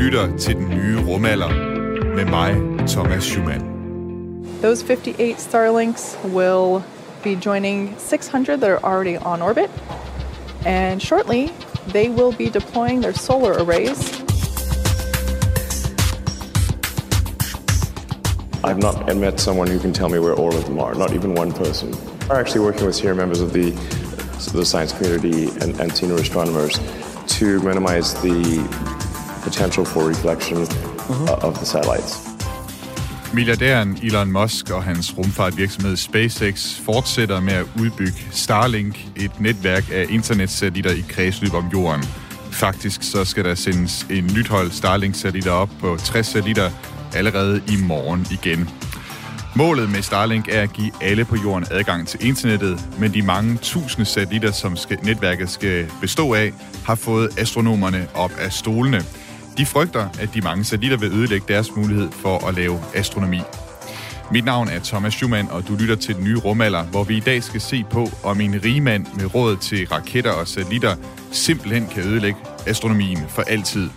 lytter til den nye rumalder med mig, Thomas Schumann. Those 58 Starlinks will be joining 600 that are already on orbit. And shortly, they will be deploying their solar arrays. I've not met someone who can tell me where all of them are, not even one person. We're actually working with here members of the, the science community and, and senior astronomers to minimize the potential for reflection uh, of the satellites. Milliardæren Elon Musk og hans rumfartvirksomhed SpaceX fortsætter med at udbygge Starlink, et netværk af internetsatellitter i kredsløb om jorden. Faktisk så skal der sendes en nyt hold Starlink-satellitter op på 60 satellitter allerede i morgen igen. Målet med Starlink er at give alle på jorden adgang til internettet, men de mange tusinde satellitter, som skal, netværket skal bestå af, har fået astronomerne op af stolene. De frygter, at de mange satellitter vil ødelægge deres mulighed for at lave astronomi. Mit navn er Thomas Schumann, og du lytter til den nye rumalder, hvor vi i dag skal se på, om en rigmand med råd til raketter og satellitter simpelthen kan ødelægge astronomien for altid.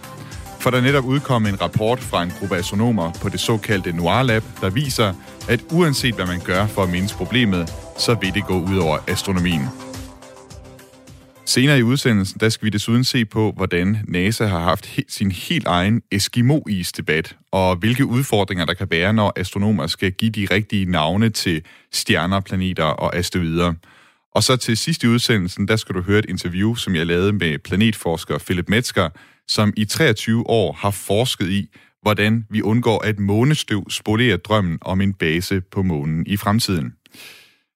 For der er netop udkom en rapport fra en gruppe astronomer på det såkaldte Noir Lab, der viser, at uanset hvad man gør for at mindske problemet, så vil det gå ud over astronomien. Senere i udsendelsen, der skal vi desuden se på, hvordan NASA har haft sin helt egen Eskimo-is-debat, og hvilke udfordringer der kan være, når astronomer skal give de rigtige navne til stjerner, planeter og asteroider. Og så til sidst i udsendelsen, der skal du høre et interview, som jeg lavede med planetforsker Philip Metzger, som i 23 år har forsket i, hvordan vi undgår, at månestøv spolerer drømmen om en base på månen i fremtiden.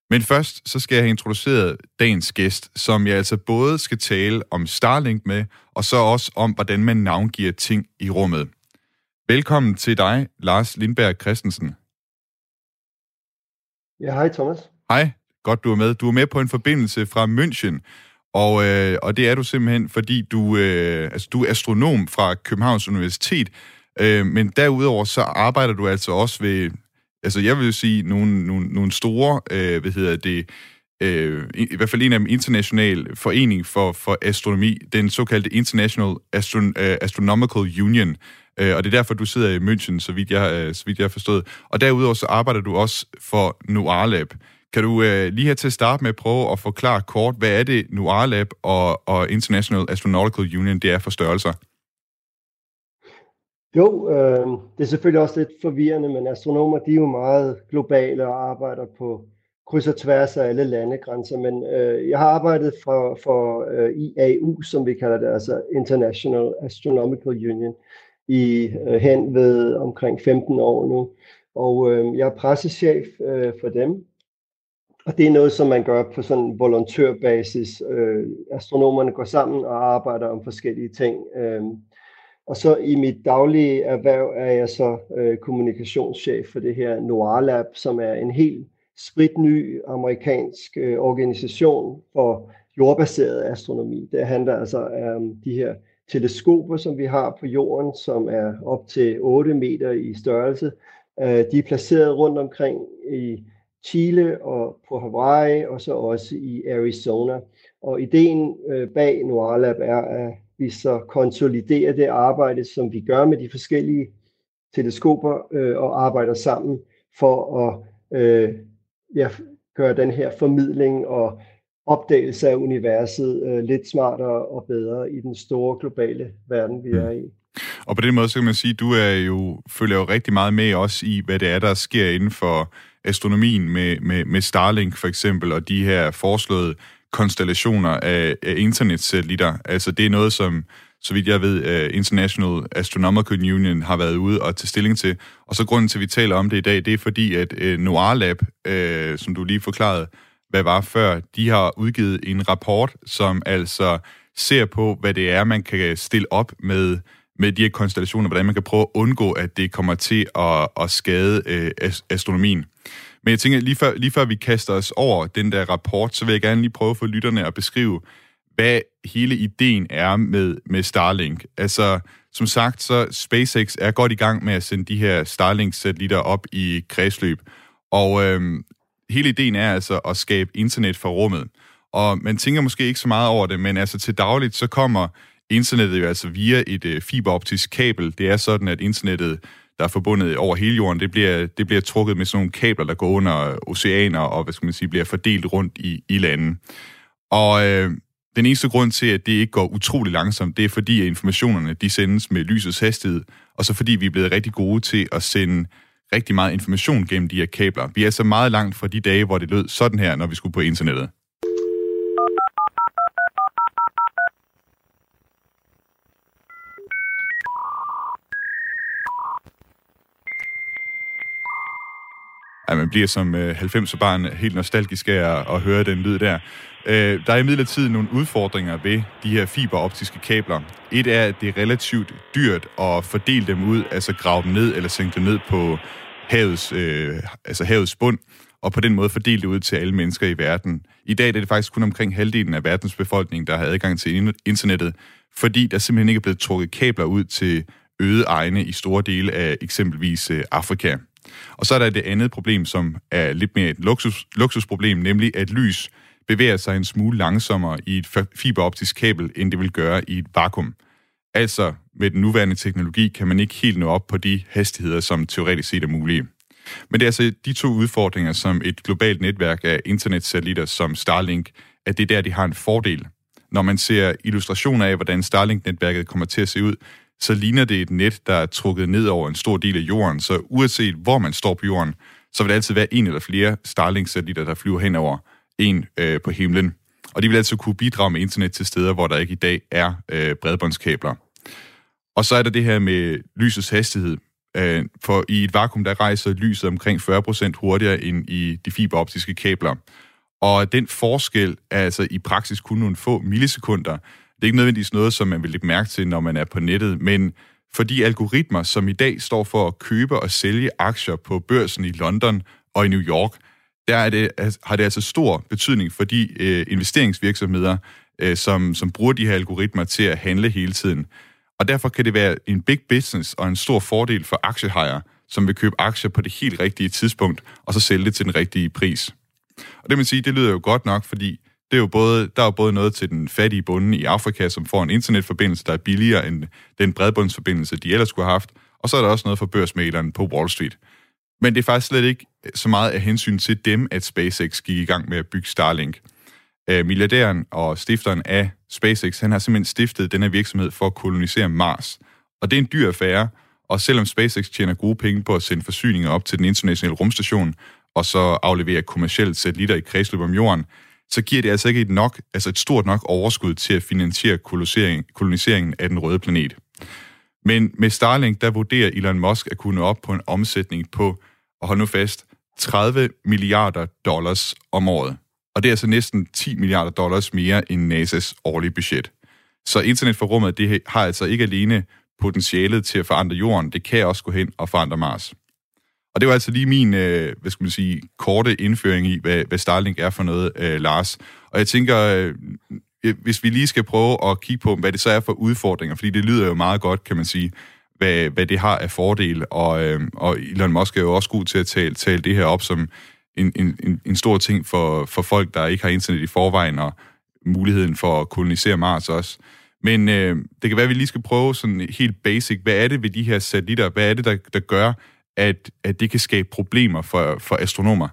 Men først så skal jeg have introduceret dagens gæst, som jeg altså både skal tale om Starlink med, og så også om, hvordan man navngiver ting i rummet. Velkommen til dig, Lars Lindberg Christensen. Ja, hej Thomas. Hej, godt du er med. Du er med på en forbindelse fra München, og, øh, og det er du simpelthen, fordi du, øh, altså, du er astronom fra Københavns Universitet, øh, men derudover så arbejder du altså også ved altså jeg vil sige, nogle, nogle, nogle store, øh, hvad hedder det, øh, i, i hvert fald en af dem international forening for, for astronomi, den såkaldte International Astron, øh, Astronomical Union, øh, og det er derfor, du sidder i München, så vidt jeg, øh, så vidt jeg har forstået. Og derudover så arbejder du også for Noir Lab. Kan du øh, lige her til at starte med prøve at forklare kort, hvad er det Noir Lab og, og International Astronomical Union, det er for størrelser? Jo, øh, det er selvfølgelig også lidt forvirrende, men astronomer de er jo meget globale og arbejder på kryds og tværs af alle landegrænser. Men øh, jeg har arbejdet for, for øh, IAU, som vi kalder det, altså International Astronomical Union, i øh, hen ved omkring 15 år nu. Og øh, jeg er pressechef øh, for dem. Og det er noget, som man gør på sådan en volontørbasis. Øh, astronomerne går sammen og arbejder om forskellige ting. Øh, og så i mit daglige erhverv er jeg så øh, kommunikationschef for det her Noir Lab, som er en helt spritny amerikansk øh, organisation for jordbaseret astronomi. Det handler altså øh, om de her teleskoper, som vi har på jorden, som er op til 8 meter i størrelse. Øh, de er placeret rundt omkring i Chile og på Hawaii, og så også i Arizona. Og ideen øh, bag Noir Lab er at vi så konsoliderer det arbejde, som vi gør med de forskellige teleskoper øh, og arbejder sammen for at øh, ja, gøre den her formidling og opdagelse af universet øh, lidt smartere og bedre i den store globale verden, vi er i. Og på den måde, så kan man sige, at du er jo, følger jo rigtig meget med også i, hvad det er, der sker inden for astronomien med, med, med Starlink for eksempel, og de her foreslåede konstellationer af, af internetsatellitter. Altså det er noget, som, så vidt jeg ved, uh, International Astronomical Union har været ude og tage stilling til. Og så grunden til, at vi taler om det i dag, det er fordi, at uh, Noir Lab, uh, som du lige forklarede, hvad var før, de har udgivet en rapport, som altså ser på, hvad det er, man kan stille op med, med de her konstellationer, hvordan man kan prøve at undgå, at det kommer til at, at skade uh, astronomien. Men jeg tænker, lige før, lige før vi kaster os over den der rapport, så vil jeg gerne lige prøve for lytterne at beskrive, hvad hele ideen er med, med Starlink. Altså, som sagt, så SpaceX er godt i gang med at sende de her Starlink-satellitter op i kredsløb. Og øhm, hele ideen er altså at skabe internet for rummet. Og man tænker måske ikke så meget over det, men altså til dagligt, så kommer internettet jo altså via et øh, fiberoptisk kabel. Det er sådan, at internettet, der er forbundet over hele jorden, det bliver, det bliver trukket med sådan nogle kabler, der går under oceaner og, hvad skal man sige, bliver fordelt rundt i, i landet. Og øh, den eneste grund til, at det ikke går utrolig langsomt, det er fordi, at informationerne de sendes med lysets hastighed, og så fordi vi er blevet rigtig gode til at sende rigtig meget information gennem de her kabler. Vi er så meget langt fra de dage, hvor det lød sådan her, når vi skulle på internettet. At man bliver som øh, 90'er-barn helt nostalgisk af at, at høre den lyd der. Øh, der er imidlertid nogle udfordringer ved de her fiberoptiske kabler. Et er, at det er relativt dyrt at fordele dem ud, altså grave dem ned eller sænke dem ned på havets, øh, altså havets bund, og på den måde fordele det ud til alle mennesker i verden. I dag er det faktisk kun omkring halvdelen af verdens befolkning, der har adgang til internettet, fordi der simpelthen ikke er blevet trukket kabler ud til øde egne i store dele af eksempelvis øh, Afrika. Og så er der det andet problem, som er lidt mere et luksus, luksusproblem, nemlig at lys bevæger sig en smule langsommere i et fiberoptisk kabel, end det vil gøre i et vakuum. Altså, med den nuværende teknologi kan man ikke helt nå op på de hastigheder, som teoretisk set er mulige. Men det er altså de to udfordringer, som et globalt netværk af internetsatellitter som Starlink, at det er der, de har en fordel. Når man ser illustrationer af, hvordan Starlink-netværket kommer til at se ud, så ligner det et net, der er trukket ned over en stor del af jorden. Så uanset hvor man står på jorden, så vil der altid være en eller flere Starlink-satellitter, der flyver hen over en øh, på himlen. Og de vil altså kunne bidrage med internet til steder, hvor der ikke i dag er øh, bredbåndskabler. Og så er der det her med lysets hastighed. Øh, for i et vakuum, der rejser lyset omkring 40% hurtigere end i de fiberoptiske kabler. Og den forskel er altså i praksis kun nogle få millisekunder. Det er ikke nødvendigvis noget, som man vil lægge mærke til, når man er på nettet, men for de algoritmer, som i dag står for at købe og sælge aktier på børsen i London og i New York, der er det, har det altså stor betydning for de øh, investeringsvirksomheder, øh, som, som bruger de her algoritmer til at handle hele tiden. Og derfor kan det være en big business og en stor fordel for aktiehajer, som vil købe aktier på det helt rigtige tidspunkt, og så sælge det til den rigtige pris. Og det man sige, det lyder jo godt nok, fordi det er jo både, der er jo både noget til den fattige bunde i Afrika, som får en internetforbindelse, der er billigere end den bredbåndsforbindelse, de ellers skulle have haft, og så er der også noget for børsmaleren på Wall Street. Men det er faktisk slet ikke så meget af hensyn til dem, at SpaceX gik i gang med at bygge Starlink. Øh, milliardæren og stifteren af SpaceX, han har simpelthen stiftet den her virksomhed for at kolonisere Mars. Og det er en dyr affære, og selvom SpaceX tjener gode penge på at sende forsyninger op til den internationale rumstation, og så aflevere kommersielle satellitter i kredsløb om jorden, så giver det altså ikke et, nok, altså et stort nok overskud til at finansiere kolonisering, koloniseringen af den røde planet. Men med Starlink, der vurderer Elon Musk at kunne op på en omsætning på, og hold nu fast, 30 milliarder dollars om året. Og det er altså næsten 10 milliarder dollars mere end NASA's årlige budget. Så internet for rummet, det har altså ikke alene potentialet til at forandre jorden, det kan også gå hen og forandre Mars. Og det var altså lige min, øh, hvad skal man sige, korte indføring i, hvad, hvad Starlink er for noget, øh, Lars. Og jeg tænker, øh, hvis vi lige skal prøve at kigge på, hvad det så er for udfordringer, fordi det lyder jo meget godt, kan man sige, hvad, hvad det har af fordele, og, øh, og Elon Musk er jo også god til at tale, tale det her op som en, en, en stor ting for, for folk, der ikke har internet i forvejen, og muligheden for at kolonisere Mars også. Men øh, det kan være, at vi lige skal prøve sådan helt basic, hvad er det ved de her satellitter, hvad er det, der, der gør, at, at det kan skabe problemer for, for astronomer?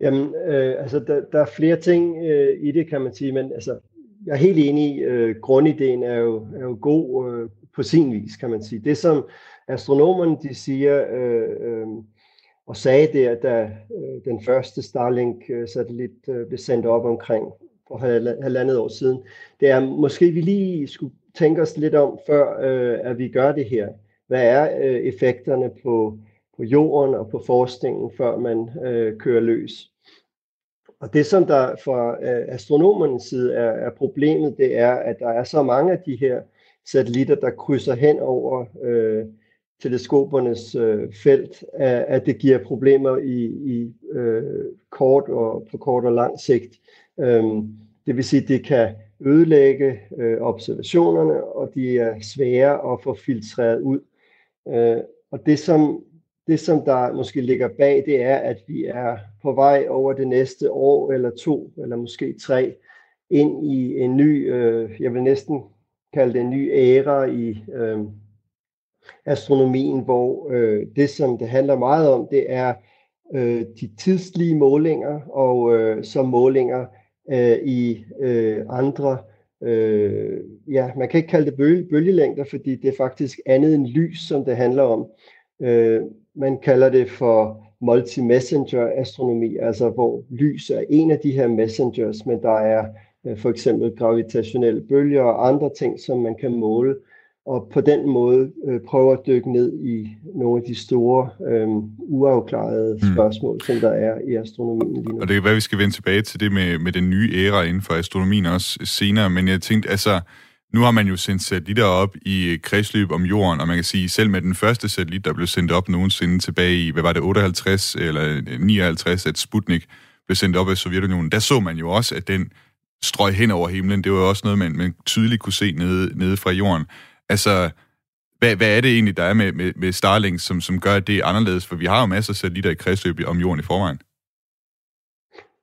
Jamen, øh, altså, der, der er flere ting øh, i det, kan man sige, men altså, jeg er helt enig i, øh, grundideen er jo, er jo god øh, på sin vis, kan man sige. Det, som astronomerne de siger, øh, øh, og sagde der, da øh, den første Starlink-satellit øh, blev sendt op omkring for halvandet år siden, det er måske vi lige skulle tænke os lidt om, før øh, at vi gør det her hvad er øh, effekterne på, på jorden og på forskningen, før man øh, kører løs. Og det, som der fra øh, astronomernes side er, er problemet, det er, at der er så mange af de her satellitter, der krydser hen over øh, teleskopernes øh, felt, at, at det giver problemer i, i øh, kort og på kort og lang sigt. Øhm, det vil sige, at det kan ødelægge øh, observationerne, og de er svære at få filtreret ud. Øh, og det som, det, som der måske ligger bag, det er, at vi er på vej over det næste år eller to, eller måske tre, ind i en ny, øh, jeg vil næsten kalde det en ny æra i øh, astronomien, hvor øh, det, som det handler meget om, det er øh, de tidslige målinger og øh, så målinger øh, i øh, andre øh, ja, man kan ikke kalde det bølge, bølgelængder, fordi det er faktisk andet end lys, som det handler om. Øh, man kalder det for multi-messenger astronomi, altså hvor lys er en af de her messengers, men der er øh, for eksempel gravitationelle bølger og andre ting, som man kan måle, og på den måde øh, prøve at dykke ned i nogle af de store øh, uafklarede mm. spørgsmål, som der er i astronomien lige nu. Og det kan være, vi skal vende tilbage til det med, med den nye æra inden for astronomien også senere, men jeg tænkte, altså, nu har man jo sendt satellitter op i kredsløb om jorden, og man kan sige, selv med den første satellit, der blev sendt op nogensinde tilbage i, hvad var det, 58 eller 59, at Sputnik blev sendt op af Sovjetunionen, der så man jo også, at den strøg hen over himlen. Det var jo også noget, man, man tydeligt kunne se nede, nede fra jorden. Altså, hvad, hvad er det egentlig, der er med, med, med Starlink, som, som gør, at det er anderledes? For vi har jo masser af satellitter i kredsløb om jorden i forvejen.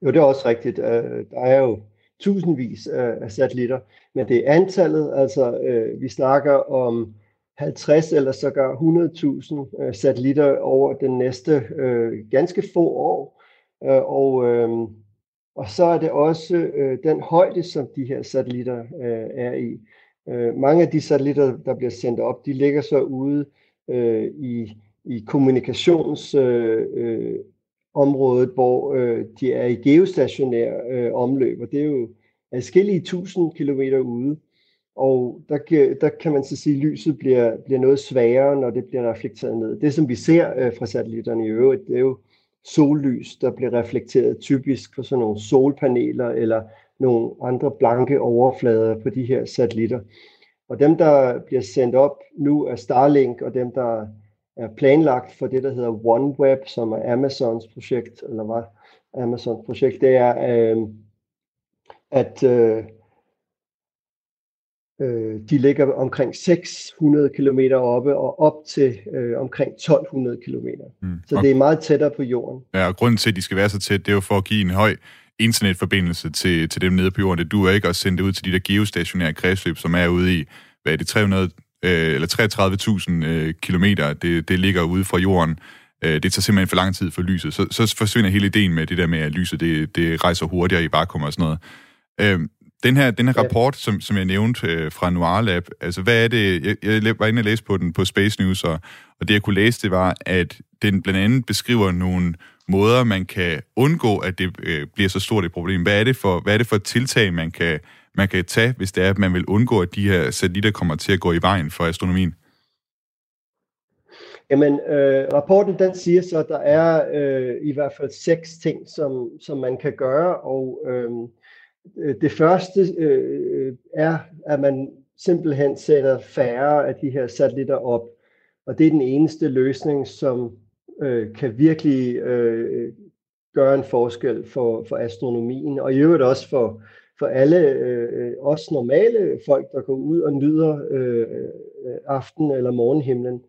Jo, det er også rigtigt. Øh, der er jo tusindvis af satellitter, men det er antallet, altså øh, vi snakker om 50 eller sågar 100.000 øh, satellitter over den næste ganske få år. og, og så er det også den højde, som de her satellitter er i. Øh, mange af de satellitter, der bliver sendt op, de ligger så ude øh, i, i kommunikationsområdet, øh, øh, hvor øh, de er i geostationær øh, omløb, og det er jo adskillige tusind kilometer ude. Og der, der kan man så sige, at lyset bliver, bliver noget sværere, når det bliver reflekteret ned. Det, som vi ser øh, fra satellitterne i øvrigt, det er jo sollys, der bliver reflekteret typisk fra sådan nogle solpaneler eller nogle andre blanke overflader på de her satellitter. Og dem, der bliver sendt op nu er Starlink, og dem, der er planlagt for det, der hedder OneWeb, som er Amazons projekt, eller hvad Amazons projekt, det er, øh, at øh, øh, de ligger omkring 600 km oppe og op til øh, omkring 1200 km. Mm. Så det er meget tættere på jorden. Ja, og grunden til, at de skal være så tæt, det er jo for at give en høj internetforbindelse til, til dem nede på jorden. Det duer ikke at sende det ud til de der geostationære kredsløb, som er ude i, hvad er det, 300, øh, eller 33.000 øh, kilometer, det, det ligger ude fra jorden. Øh, det tager simpelthen for lang tid for lyset. Så, så forsvinder hele ideen med det der med, at lyset det, det rejser hurtigere i vakuum og sådan noget. Øh, den her, den her rapport, som, som jeg nævnte øh, fra Noir Lab, altså hvad er det, jeg, jeg var inde og læse på den på Space News, og, og det jeg kunne læse, det var, at den blandt andet beskriver nogle måder, man kan undgå, at det øh, bliver så stort et problem? Hvad er det for, hvad er det for tiltag, man kan, man kan tage, hvis det er, at man vil undgå, at de her satellitter kommer til at gå i vejen for astronomien? Jamen, øh, rapporten den siger så, at der er øh, i hvert fald seks ting, som, som man kan gøre, og øh, Øh, det første øh, er, at man simpelthen sætter færre af de her satellitter op, og det er den eneste løsning, som øh, kan virkelig øh, gøre en forskel for, for astronomien, og i øvrigt også for, for alle øh, os normale folk, der går ud og nyder øh, aften- eller morgenhimlen.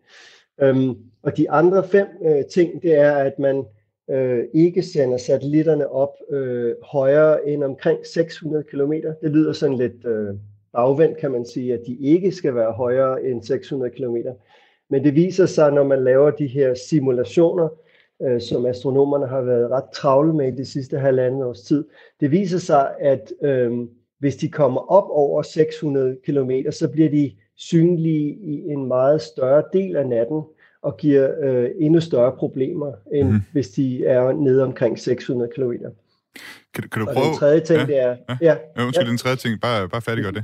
Øhm, og de andre fem øh, ting, det er, at man øh, ikke sender satellitterne op øh, højere end omkring 600 km. Det lyder sådan lidt øh, bagvendt, kan man sige, at de ikke skal være højere end 600 km. Men det viser sig, når man laver de her simulationer, øh, som astronomerne har været ret travle med i de sidste halvanden års tid, det viser sig, at øh, hvis de kommer op over 600 km, så bliver de synlige i en meget større del af natten og giver øh, endnu større problemer, end mm. hvis de er nede omkring 600 km. Kan, kan du og prøve? den tredje ting, ja, det er... Ja, ja, ja undskyld, ja. den tredje ting, bare, bare færdiggør det.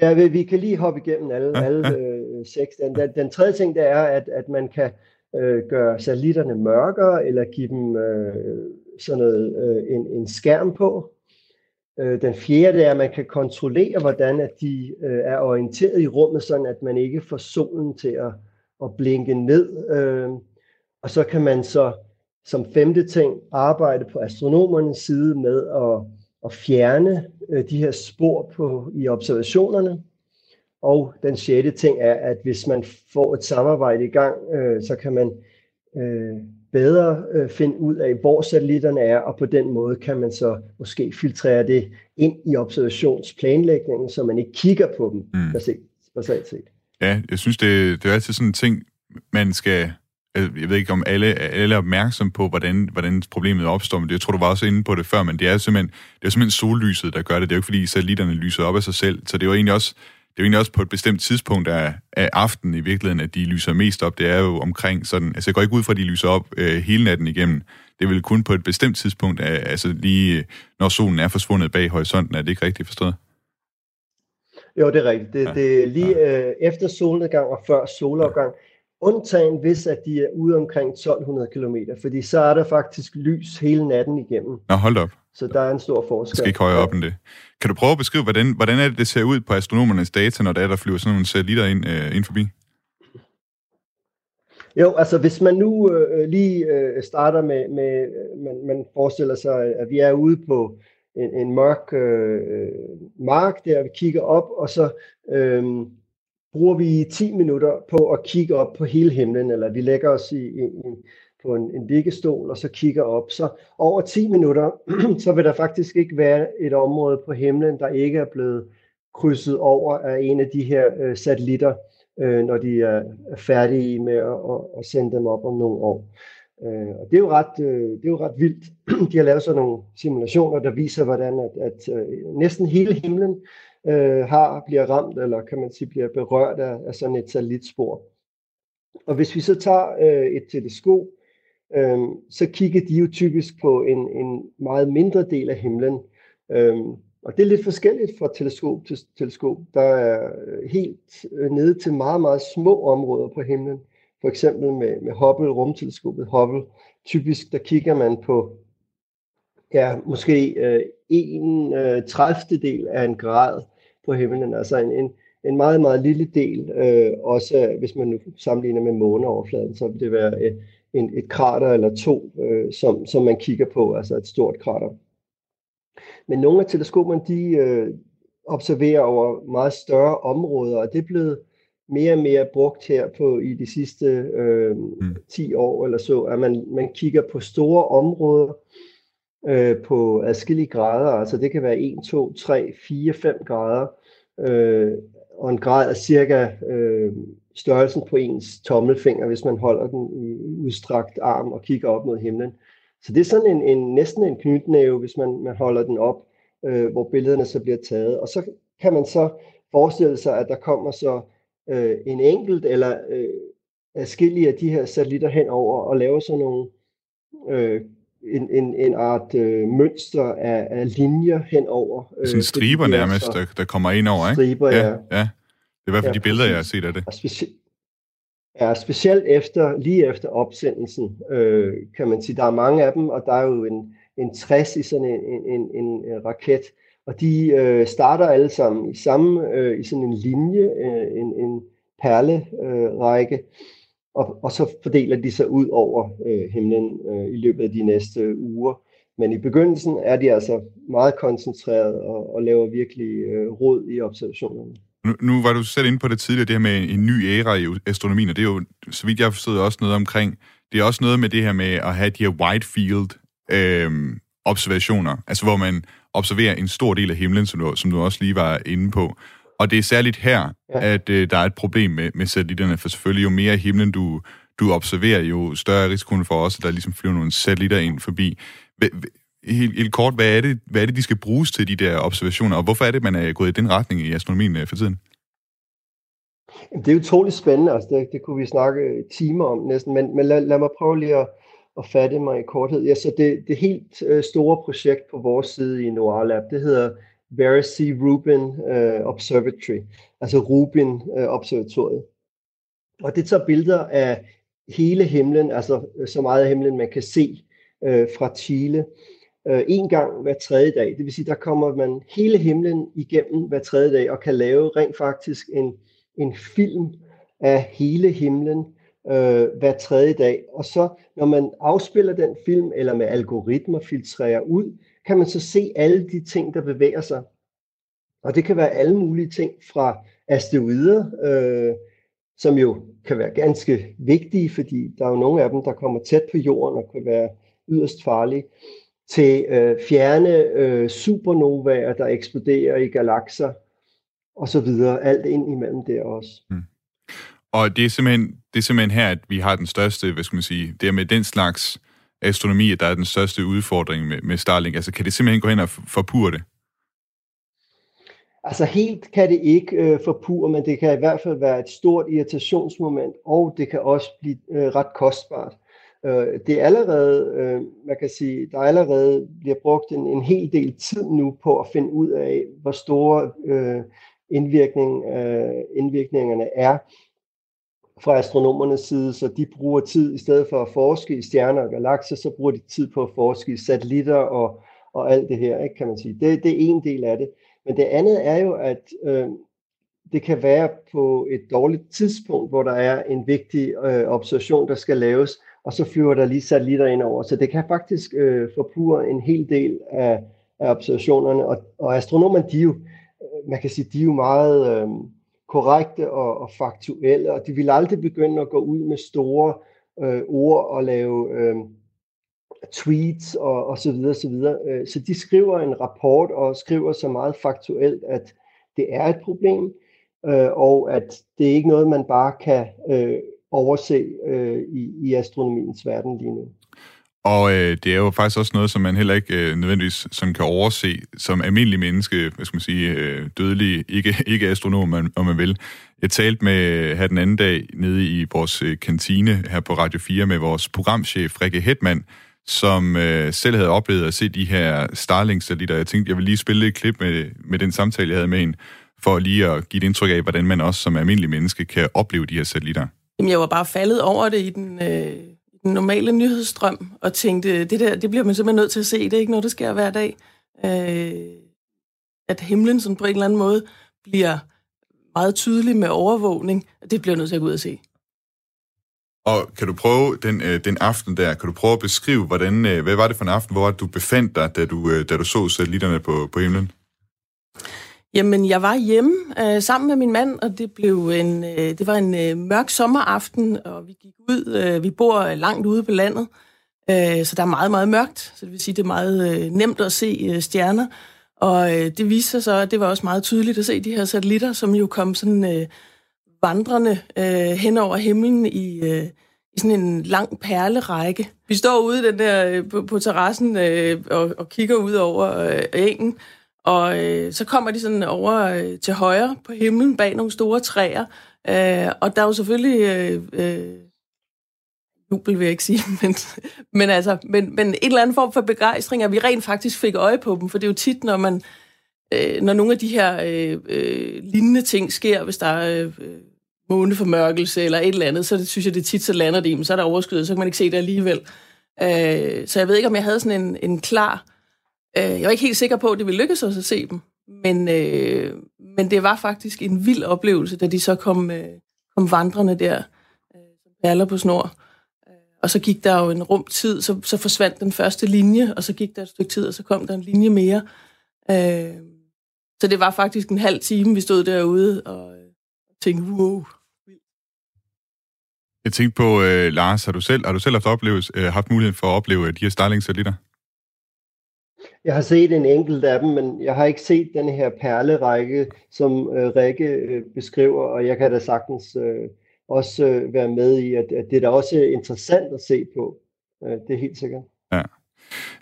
Ja, vi, vi kan lige hoppe igennem alle, ja, alle ja. Øh, seks. Den, den, den tredje ting, det er, at, at man kan øh, gøre satellitterne mørkere, eller give dem øh, sådan noget, øh, en, en skærm på. Øh, den fjerde, er, at man kan kontrollere, hvordan at de øh, er orienteret i rummet, sådan at man ikke får solen til at, at blinke ned. Øh, og så kan man så som femte ting arbejde på astronomernes side med at at fjerne øh, de her spor på, i observationerne. Og den sjette ting er, at hvis man får et samarbejde i gang, øh, så kan man øh, bedre øh, finde ud af, hvor satellitterne er, og på den måde kan man så måske filtrere det ind i observationsplanlægningen, så man ikke kigger på dem mm. basalt set. Ja, jeg synes, det, det er altid sådan en ting, man skal... Jeg ved ikke, om alle, alle er opmærksom på, hvordan, hvordan problemet opstår, men det, jeg tror, du var også inde på det før, men det er simpelthen, det er simpelthen sollyset, der gør det. Det er jo ikke, fordi satellitterne lyser op af sig selv, så det er jo egentlig også det er jo egentlig også på et bestemt tidspunkt af, af aftenen i virkeligheden, at de lyser mest op. Det er jo omkring sådan, altså jeg går ikke ud fra, at de lyser op øh, hele natten igennem. Det er vel kun på et bestemt tidspunkt, af, altså lige når solen er forsvundet bag horisonten. Er det ikke rigtigt forstået? Jo, det er rigtigt. Det, ja. det er lige ja. øh, efter solnedgang og før solopgang. Undtagen hvis, at de er ude omkring 1200 km, fordi så er der faktisk lys hele natten igennem. Nå, hold op. Så der er en stor forskel. Skal ikke højere op end det. Kan du prøve at beskrive, hvordan, hvordan er det, det ser ud på astronomernes data, når der, er, der flyver sådan nogle satellitter ind, øh, ind forbi? Jo, altså hvis man nu øh, lige øh, starter med, med man, man forestiller sig, at vi er ude på en, en mørk øh, mark, der vi kigger op, og så øh, bruger vi 10 minutter på at kigge op på hele himlen, eller vi lægger os i, i, på en, en liggestol og så kigger op, så over 10 minutter, så vil der faktisk ikke være et område på himlen, der ikke er blevet krydset over af en af de her øh, satellitter, øh, når de er færdige med at, at, at sende dem op om nogle år. Øh, og det er jo ret, øh, det er jo ret vildt. De har lavet sådan nogle simulationer, der viser, hvordan at, at øh, næsten hele himlen øh, har bliver ramt, eller kan man sige bliver berørt af, af sådan et satellitspor. Og hvis vi så tager øh, et teleskop, øh, så kigger de jo typisk på en, en meget mindre del af himlen. Øh, og det er lidt forskelligt fra teleskop til teleskop. Der er øh, helt øh, nede til meget, meget små områder på himlen. For eksempel med, med Hubble, rumteleskopet Hubble. Typisk der kigger man på ja, måske øh, en øh, 30. del af en grad på himlen. Altså en, en, en meget, meget lille del. Øh, også hvis man nu sammenligner med måneoverfladen, så vil det være øh, en, et krater eller to, øh, som, som man kigger på, altså et stort krater. Men nogle af teleskoperne, de øh, observerer over meget større områder, og det er blevet mere og mere brugt her på i de sidste øh, mm. 10 år eller så, at man, man kigger på store områder øh, på adskillige grader, altså det kan være 1, 2, 3, 4, 5 grader, øh, og en grad er cirka øh, størrelsen på ens tommelfinger, hvis man holder den i udstrakt arm og kigger op mod himlen. Så det er sådan en, en næsten en knytnæve, hvis man, man holder den op, øh, hvor billederne så bliver taget. Og så kan man så forestille sig, at der kommer så øh, en enkelt eller øh, adskillige af de her satellitter henover og laver sådan nogle øh, en, en, en art øh, mønster af, af linjer henover. Øh, sådan striber nærmest, der, der kommer ind over, ikke? Striber, ja. ja. ja. Det er i hvert fald ja, de billeder, jeg har set af det. Og speci- ja, specielt efter, lige efter opsendelsen, øh, kan man sige, der er mange af dem, og der er jo en, en 60 i sådan en, en, en, en raket, og de øh, starter alle sammen i samme, øh, i sådan en linje, øh, en, en perlerække, øh, og, og så fordeler de sig ud over øh, himlen øh, i løbet af de næste øh, uger. Men i begyndelsen er de altså meget koncentreret og, og laver virkelig øh, råd i observationerne. Nu, nu var du selv inde på det tidligere, det her med en ny æra i astronomien, og det er jo, så vidt jeg har forstået, også noget omkring, det er også noget med det her med at have de her wide field øh, observationer, altså hvor man observerer en stor del af himlen, som du, som du også lige var inde på. Og det er særligt her, ja. at øh, der er et problem med, med satellitterne, for selvfølgelig jo mere himlen du, du observerer, jo større er risikoen for os, at der ligesom flyver nogle satellitter ind forbi. Helt, helt kort, hvad er, det, hvad er det, de skal bruges til, de der observationer, og hvorfor er det, man er gået i den retning i astronomien øh, for tiden? Det er utroligt spændende, altså det, det kunne vi snakke timer om næsten, men, men lad, lad mig prøve lige at, at fatte mig i korthed. Ja, så det, det helt øh, store projekt på vores side i Noir Lab, det hedder Vera C. Rubin øh, Observatory, altså Rubin øh, Observatoriet. Og det tager billeder af hele himlen, altså øh, så meget af himlen, man kan se øh, fra Chile, øh, en gang hver tredje dag. Det vil sige, der kommer man hele himlen igennem hver tredje dag og kan lave rent faktisk en, en film af hele himlen øh, hver tredje dag. Og så når man afspiller den film, eller med algoritmer filtrerer ud, kan man så se alle de ting, der bevæger sig. Og det kan være alle mulige ting fra asteroider, øh, som jo kan være ganske vigtige, fordi der er jo nogle af dem, der kommer tæt på jorden og kan være yderst farlige, til øh, fjerne øh, supernovaer, der eksploderer i galakser og så videre, alt ind imellem der også. Mm. Og det er, simpelthen, det er simpelthen her, at vi har den største, hvad skal man sige, det er med den slags astronomi, at der er den største udfordring med, med Starlink. Altså kan det simpelthen gå hen og forpure det? Altså helt kan det ikke øh, forpure, men det kan i hvert fald være et stort irritationsmoment, og det kan også blive øh, ret kostbart. Øh, det er allerede, øh, man kan sige, der er allerede bliver brugt en, en hel del tid nu på at finde ud af, hvor store øh, indvirkning, øh, indvirkningerne er fra astronomernes side, så de bruger tid, i stedet for at forske i stjerner og galakser, så bruger de tid på at forske i satellitter og, og alt det her, ikke, kan man sige. Det, det er en del af det. Men det andet er jo, at øh, det kan være på et dårligt tidspunkt, hvor der er en vigtig øh, observation, der skal laves, og så flyver der lige satellitter ind over. Så det kan faktisk øh, forpure en hel del af, af observationerne. Og, og astronomerne, de er jo, øh, man kan sige, de er jo meget... Øh, korrekte og, og faktuelle, og de vil aldrig begynde at gå ud med store øh, ord og lave øh, tweets og, og så videre, så videre. Øh, så de skriver en rapport og skriver så meget faktuelt, at det er et problem, øh, og at det er ikke noget, man bare kan øh, overse øh, i, i astronomiens verden lige nu. Og øh, det er jo faktisk også noget, som man heller ikke øh, nødvendigvis som kan overse som almindelig menneske, hvad skal man sige, øh, dødelig, ikke, ikke astronom, man, om man vil. Jeg talte med her den anden dag nede i vores øh, kantine her på Radio 4 med vores programchef Rikke Hetman, som øh, selv havde oplevet at se de her Starlink-satellitter. Jeg tænkte, jeg vil lige spille et klip med, med den samtale, jeg havde med hende, for lige at give et indtryk af, hvordan man også som almindelig menneske kan opleve de her satellitter. Jamen, jeg var bare faldet over det i den... Øh den normale nyhedsstrøm, og tænkte, det der, det bliver man simpelthen nødt til at se, det er ikke noget, der sker hver dag. Øh, at himlen sådan på en eller anden måde bliver meget tydelig med overvågning, det bliver nødt til at gå ud og se. Og kan du prøve den, øh, den aften der, kan du prøve at beskrive, hvordan, øh, hvad var det for en aften, hvor du befandt dig, da du, øh, da du så satellitterne på, på himlen? Jamen, jeg var hjemme øh, sammen med min mand, og det blev en, øh, det var en øh, mørk sommeraften, og vi gik ud. Øh, vi bor langt ude på landet, øh, så der er meget, meget mørkt. Så det vil sige, det er meget øh, nemt at se øh, stjerner. Og øh, det viste sig så, at det var også meget tydeligt at se de her satellitter, som jo kom sådan øh, vandrende øh, hen over himlen i, øh, i sådan en lang perlerække. Vi står ude den der, øh, på, på terrassen øh, og, og kigger ud over øh, engen, og øh, så kommer de sådan over øh, til højre på himlen bag nogle store træer. Øh, og der er jo selvfølgelig... Øh, øh, jubel vil jeg ikke sige, men, men, altså, men, men en eller anden form for begejstring, at vi rent faktisk fik øje på dem, for det er jo tit, når man øh, når nogle af de her øh, øh, lignende ting sker, hvis der er øh, måneformørkelse eller et eller andet, så det, synes jeg, det tit, så lander det, men så er der overskyet, så kan man ikke se det alligevel. Øh, så jeg ved ikke, om jeg havde sådan en, en klar Øh, jeg var ikke helt sikker på, at det ville lykkes os at se dem, men, øh, men det var faktisk en vild oplevelse, da de så kom, øh, kom vandrende der, øh, som perler på snor. Øh, og så gik der jo en rum tid, så, så forsvandt den første linje, og så gik der et stykke tid, og så kom der en linje mere. Øh, så det var faktisk en halv time, vi stod derude og øh, tænkte, wow. Jeg tænkte på, øh, Lars, har du selv, har du selv haft, oplevelse, øh, haft mulighed for at opleve øh, de her Starlink-satellitter? Jeg har set en enkelt af dem, men jeg har ikke set den her perlerække, som øh, Rikke øh, beskriver, og jeg kan da sagtens øh, også øh, være med i, at, at det er da også interessant at se på. Øh, det er helt sikkert. Ja.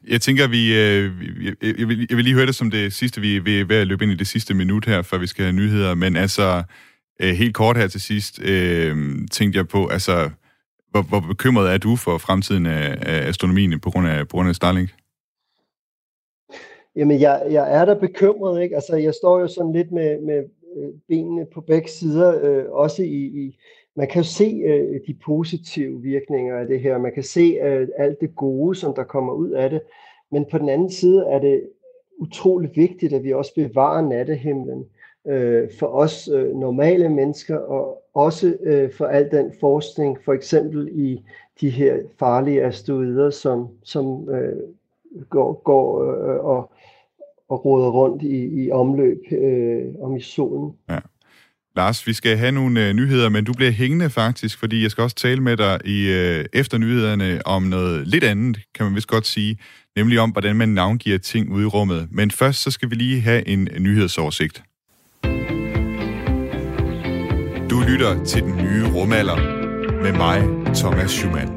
Jeg tænker, vi, øh, jeg, jeg, vil, jeg vil lige høre det som det sidste. Vi er ved at løbe ind i det sidste minut her, før vi skal have nyheder. Men altså, øh, helt kort her til sidst, øh, tænkte jeg på, altså, hvor, hvor bekymret er du for fremtiden af, af astronomien på grund af, på grund af Starlink? Jamen, jeg, jeg er da bekymret, ikke? Altså, jeg står jo sådan lidt med, med øh, benene på begge sider, øh, også i, i, man kan jo se øh, de positive virkninger af det her, man kan se øh, alt det gode, som der kommer ud af det, men på den anden side er det utrolig vigtigt, at vi også bevarer nattehimlen øh, for os øh, normale mennesker, og også øh, for al den forskning, for eksempel i de her farlige asteroider, som, som øh, går, går øh, og, og råder rundt i, i omløb øh, om i solen. Ja. Lars, vi skal have nogle øh, nyheder, men du bliver hængende faktisk, fordi jeg skal også tale med dig i øh, efter nyhederne om noget lidt andet, kan man vist godt sige, nemlig om, hvordan man navngiver ting ude i rummet. Men først så skal vi lige have en nyhedsoversigt. Du lytter til den nye rumalder med mig, Thomas Schumann.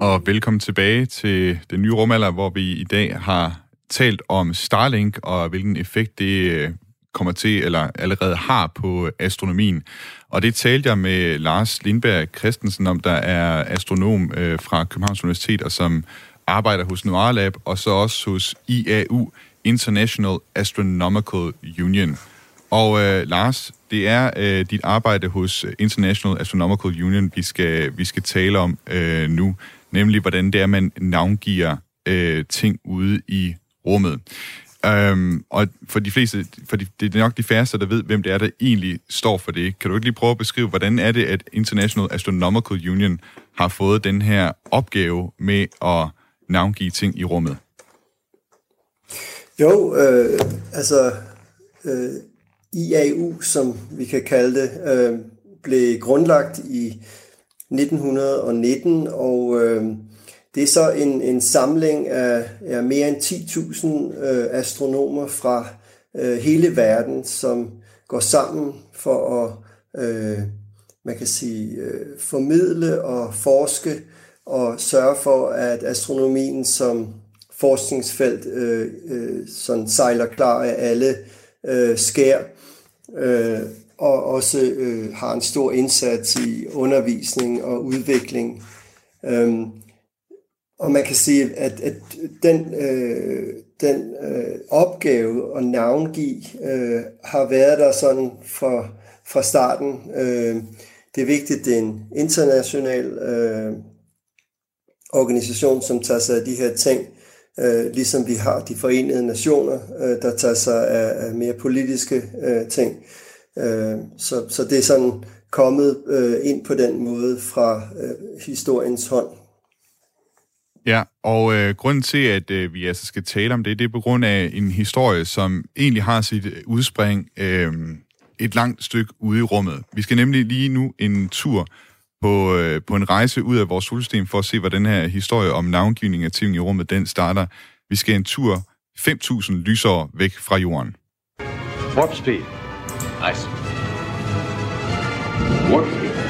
Og velkommen tilbage til den nye rumalder, hvor vi i dag har talt om Starlink og hvilken effekt det øh, kommer til, eller allerede har på astronomien. Og det talte jeg med Lars Lindberg Christensen om, der er astronom øh, fra Københavns Universitet, og som arbejder hos Noir Lab, og så også hos IAU, International Astronomical Union. Og øh, Lars, det er øh, dit arbejde hos International Astronomical Union, vi skal, vi skal tale om øh, nu, nemlig hvordan det er, man navngiver øh, ting ude i rummet. Øhm, og for de fleste, for de, det er nok de færreste, der ved, hvem det er, der egentlig står for det. Kan du ikke lige prøve at beskrive, hvordan er det, at International Astronomical Union har fået den her opgave med at navngive ting i rummet? Jo, øh, altså øh, IAU, som vi kan kalde det, øh, blev grundlagt i 1919, og øh, det er så en, en samling af, ja, mere end 10.000 øh, astronomer fra øh, hele verden, som går sammen for at, øh, man kan sige, øh, formidle og forske og sørge for, at astronomien som forskningsfelt øh, øh, sådan sejler klar af alle øh, skær, øh, og også øh, har en stor indsats i undervisning og udvikling. Øh, og man kan sige, at, at den, øh, den øh, opgave at navngive øh, har været der sådan fra, fra starten. Øh, det er vigtigt, det er en international øh, organisation, som tager sig af de her ting, øh, ligesom vi har de forenede nationer, øh, der tager sig af, af mere politiske øh, ting. Øh, så, så det er sådan kommet øh, ind på den måde fra øh, historiens hånd. Ja, og øh, grunden til, at øh, vi altså skal tale om det, det er på grund af en historie, som egentlig har sit udspring øh, et langt stykke ude i rummet. Vi skal nemlig lige nu en tur på, øh, på en rejse ud af vores solsystem for at se, hvad den her historie om navngivning af ting i rummet, den starter. Vi skal en tur 5.000 lysår væk fra jorden. Warp speed. Nice. Warp speed.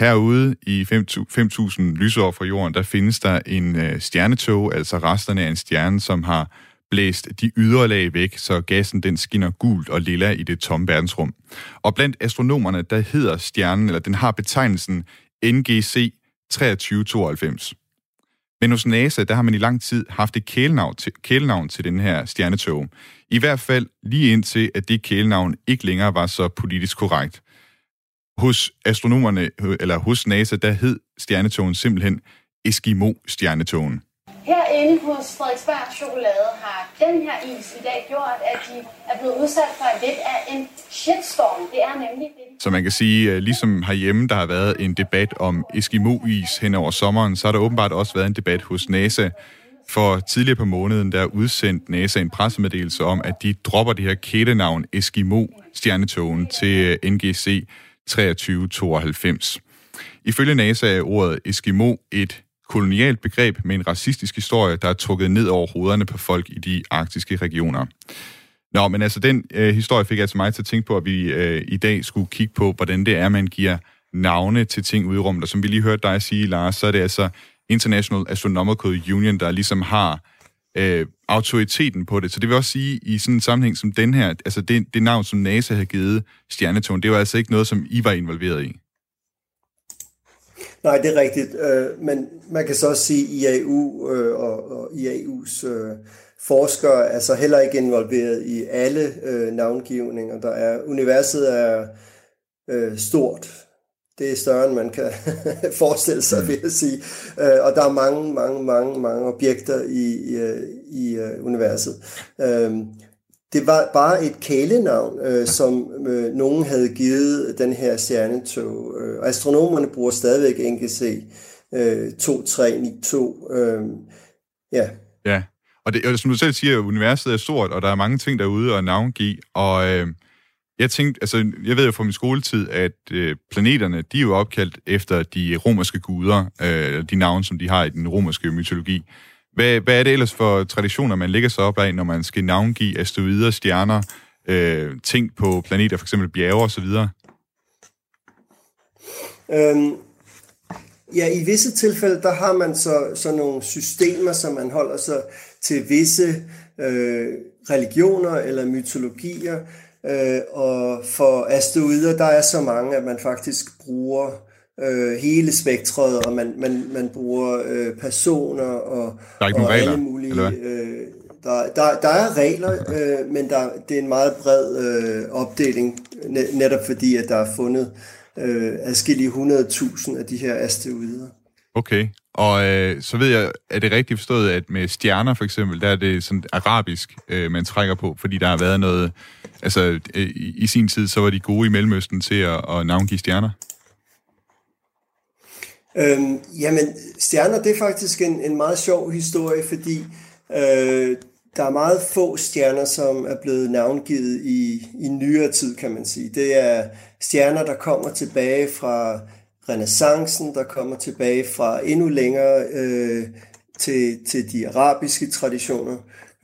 Herude i 5.000 lysår fra jorden, der findes der en øh, stjernetog, altså resterne af en stjerne, som har blæst de ydre lag væk, så gassen den skinner gult og lilla i det tomme verdensrum. Og blandt astronomerne, der hedder stjernen, eller den har betegnelsen NGC 2392. Men hos NASA, der har man i lang tid haft et kælenavn til, kælenavn til den her stjernetog. I hvert fald lige indtil, at det kælenavn ikke længere var så politisk korrekt. Hos astronomerne, eller hos NASA, der hed stjernetogen simpelthen Eskimo-stjernetogen. Herinde hos Frederiksberg Chokolade har den her is i dag gjort, at de er blevet udsat for lidt af en shitstorm. Det er nemlig det. Så man kan sige, øh, ligesom herhjemme, der har været en debat om Eskimo-is hen over sommeren, så har der åbenbart også været en debat hos NASA. For tidligere på måneden, der udsendte NASA en pressemeddelelse om, at de dropper det her kælenavn Eskimo-stjernetogen til øh, NGC 2392. Ifølge NASA er ordet Eskimo et kolonialt begreb med en racistisk historie, der er trukket ned over hovederne på folk i de arktiske regioner. Nå, men altså den øh, historie fik altså mig til at tænke på, at vi øh, i dag skulle kigge på, hvordan det er, man giver navne til ting ude i rummet. Og som vi lige hørte dig sige, Lars, så er det altså International Astronomical Union, der ligesom har øh, autoriteten på det. Så det vil også sige, i sådan en sammenhæng som den her, altså det, det navn, som NASA har givet stjernetogen, det var altså ikke noget, som I var involveret i. Nej, det er rigtigt. Øh, men man kan så også sige, at IAU øh, og, og IAU's øh, forskere er så heller ikke involveret i alle øh, navngivninger, der er. Universet er øh, stort. Det er større, end man kan forestille sig, vil jeg sige. Øh, og der er mange, mange, mange, mange objekter i, i, i øh, universet. Øh, det var bare et kælenavn, øh, som øh, nogen havde givet den her stjernetog. Øh, astronomerne bruger stadigvæk NGC øh, 2392. Øh, ja. Ja, Og, det, og som du selv siger, universet er stort, og der er mange ting derude at navngive, og øh, jeg tænkte, altså, jeg ved jo fra min skoletid, at øh, planeterne, de er jo opkaldt efter de romerske guder, øh, de navne, som de har i den romerske mytologi. Hvad, hvad er det ellers for traditioner, man lægger sig op af, når man skal navngive asteroider, stjerner, øh, ting på planeter, for eksempel bjerge osv.? Øhm, ja, i visse tilfælde, der har man så, så nogle systemer, som man holder sig til visse øh, religioner eller mytologier, øh, og for asteroider, der er så mange, at man faktisk bruger øh, hele spektret, og man, man, man bruger øh, personer og, der er ikke og regler, alle mulige... Øh, der, der, der er regler, øh, men der, det er en meget bred øh, opdeling, netop fordi, at der er fundet øh, adskillige 100.000 af de her asteroider. Okay, og øh, så ved jeg, er det rigtigt forstået, at med stjerner for eksempel, der er det sådan arabisk, øh, man trækker på, fordi der har været noget, altså øh, i, i sin tid, så var de gode i Mellemøsten til at, at navngive stjerner? Øhm, jamen, stjerner, det er faktisk en, en meget sjov historie, fordi øh, der er meget få stjerner, som er blevet navngivet i, i nyere tid, kan man sige. Det er stjerner, der kommer tilbage fra renaissancen, der kommer tilbage fra endnu længere øh, til, til de arabiske traditioner.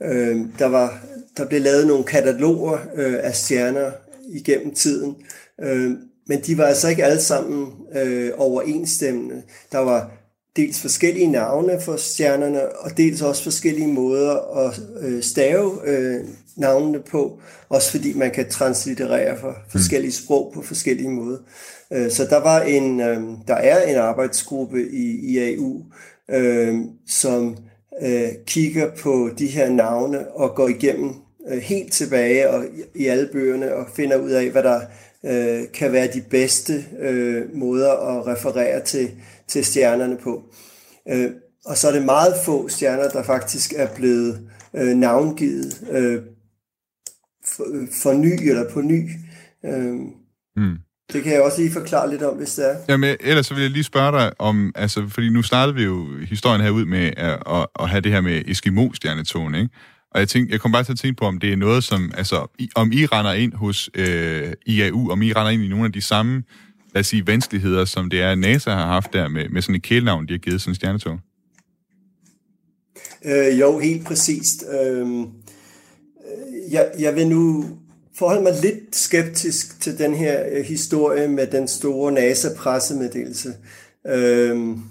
Øh, der, var, der blev lavet nogle kataloger øh, af stjerner igennem tiden, øh, men de var altså ikke alle sammen øh, overensstemmende. Der var dels forskellige navne for stjernerne, og dels også forskellige måder at øh, stave øh, navnene på, også fordi man kan translitterere for forskellige sprog på forskellige måder. Øh, så der var en, øh, der er en arbejdsgruppe i IAU, øh, som kigger på de her navne og går igennem helt tilbage og i alle bøgerne og finder ud af, hvad der kan være de bedste måder at referere til, til stjernerne på. Og så er det meget få stjerner, der faktisk er blevet navngivet for, for ny eller på ny. Mm. Det kan jeg også lige forklare lidt om, hvis det er. Jamen, ellers så vil jeg lige spørge dig om, altså, fordi nu startede vi jo historien her ud med at, at, at have det her med Eskimo-stjernetogen, ikke? Og jeg, tænkte, jeg kom bare til at tænke på, om det er noget, som, altså, om I render ind hos øh, IAU, om I render ind i nogle af de samme, lad os sige, vanskeligheder, som det er, NASA har haft der med, med sådan et kælenavn, de har givet sådan en stjernetog. Øh, jo, helt præcist. Øh, jeg, jeg vil nu forholde mig lidt skeptisk til den her øh, historie med den store NASA-pressemeddelelse. Øhm,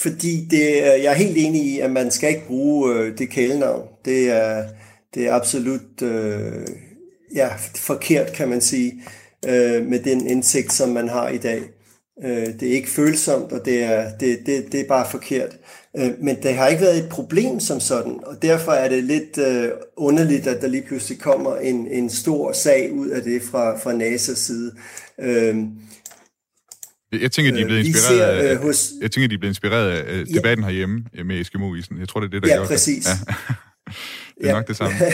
fordi det, jeg er helt enig i, at man skal ikke bruge øh, det kælenavn. Det er, det er absolut øh, ja, forkert, kan man sige, øh, med den indsigt, som man har i dag. Øh, det er ikke følsomt, og det er, det, det, det er bare forkert. Øh, men det har ikke været et problem som sådan, og derfor er det lidt øh, underligt, at der lige pludselig kommer en, en stor sag ud af det fra, fra NASA's side. Øh, jeg tænker, de er blevet inspireret ser, af, øh, hos... jeg tænker, de er blevet inspireret af ja. debatten herhjemme med Eskimo-isen. Jeg tror, det er det, der ja, gør præcis. det. Ja, det er ja. nok det samme.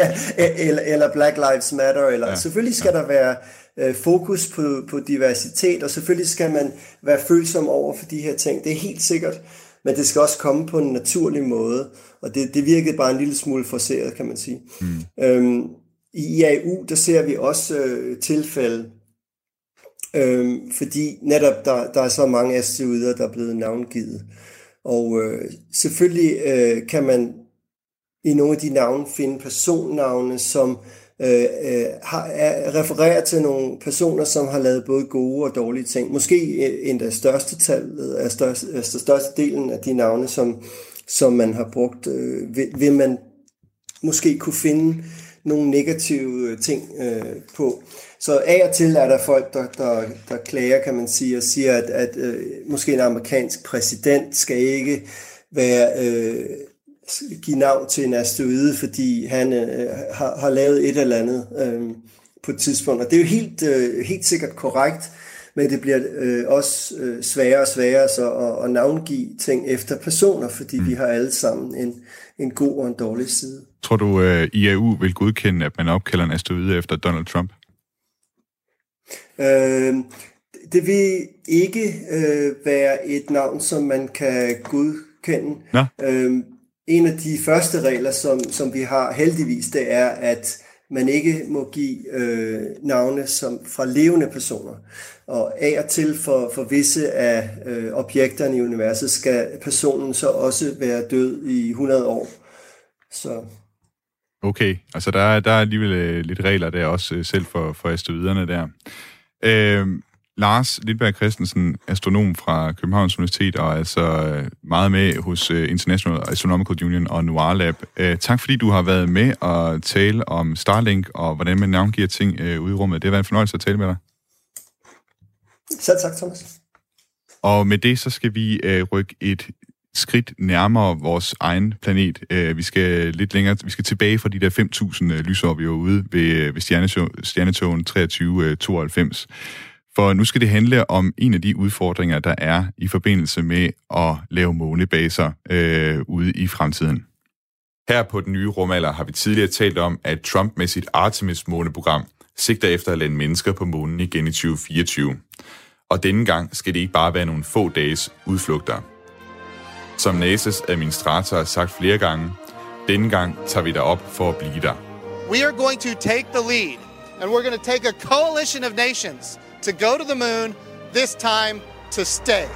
Ja. ja, eller, eller Black Lives Matter. Eller, ja. Selvfølgelig skal ja. der være øh, fokus på, på diversitet, og selvfølgelig skal man være følsom over for de her ting. Det er helt sikkert. Men det skal også komme på en naturlig måde. Og det, det virkede bare en lille smule forseret, kan man sige. Mm. Øhm, I IAU, der ser vi også øh, tilfælde, Øhm, fordi netop der, der er så mange asteroider, der er blevet navngivet. Og øh, selvfølgelig øh, kan man i nogle af de navne finde personnavne, som øh, Øh, øh, har, er, refererer til nogle personer, som har lavet både gode og dårlige ting. Måske øh, endda største tallet, øh, er største, altså største delen af de navne, som, som man har brugt, øh, vil, vil man måske kunne finde nogle negative ting øh, på. Så af og til er der folk, der, der, der klager, kan man sige, og siger, at, at øh, måske en amerikansk præsident skal ikke være... Øh, give navn til en asteroide, fordi han øh, har, har lavet et eller andet øh, på et tidspunkt. Og det er jo helt, øh, helt sikkert korrekt, men det bliver øh, også øh, sværere og sværere så at, at navngive ting efter personer, fordi mm. vi har alle sammen en, en god og en dårlig side. Tror du, øh, IAU vil godkende, at man opkalder en asteroide efter Donald Trump? Øh, det vil ikke øh, være et navn, som man kan godkende. Nå. Øh, en af de første regler, som, som vi har heldigvis, det er, at man ikke må give øh, navne som fra levende personer. Og af og til for, for visse af øh, objekterne i universet skal personen så også være død i 100 år. Så Okay, altså der er, der er alligevel øh, lidt regler der også øh, selv for, for asteroiderne der. Øh, Lars Lindberg Christensen, astronom fra Københavns Universitet, og altså øh, meget med hos øh, International Astronomical Union og Noir Lab. Øh, tak fordi du har været med og tale om Starlink og hvordan man navngiver ting ude i rummet. Det har været en fornøjelse at tale med dig. Selv tak, Thomas. Og med det, så skal vi øh, rykke et skridt nærmere vores egen planet. Øh, vi skal lidt længere, vi skal tilbage fra de der 5.000 øh, lysår, vi var ude ved, ved stjernetogen 2392. For nu skal det handle om en af de udfordringer, der er i forbindelse med at lave månebaser øh, ude i fremtiden. Her på den nye rumalder har vi tidligere talt om, at Trump med sit Artemis-måneprogram sigter efter at lande mennesker på månen igen i 2024. Og denne gang skal det ikke bare være nogle få dages udflugter. Som NASA's administrator har sagt flere gange, denne gang tager vi derop for at blive der. We are going to take the lead, and we're going to take a coalition of nations to go to the moon, this time to stay.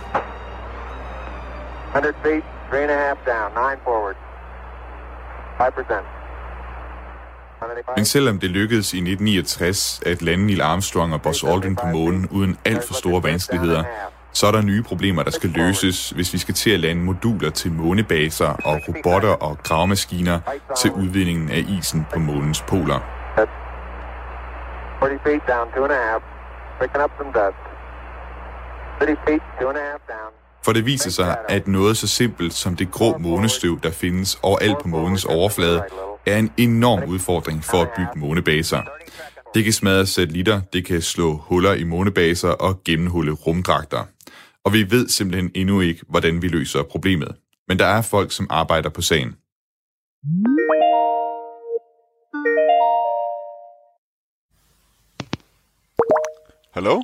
100 feet, three and a half down, nine forward. 5%. Men selvom det lykkedes i 1969 at lande Neil Armstrong og Buzz Aldrin på månen uden alt for store vanskeligheder, så er der nye problemer, der skal løses, hvis vi skal til at lande moduler til månebaser og robotter og gravemaskiner til udvindingen af isen på månens poler. 40 feet down, two and a half. Picking up some dust. 30 feet, two and a half down. For det viser sig, at noget så simpelt som det grå månestøv, der findes overalt på månens overflade, er en enorm udfordring for at bygge månebaser. Det kan smadre satellitter, det kan slå huller i månebaser og gennemhulle rumdragter. Og vi ved simpelthen endnu ikke, hvordan vi løser problemet. Men der er folk, som arbejder på sagen. Hello?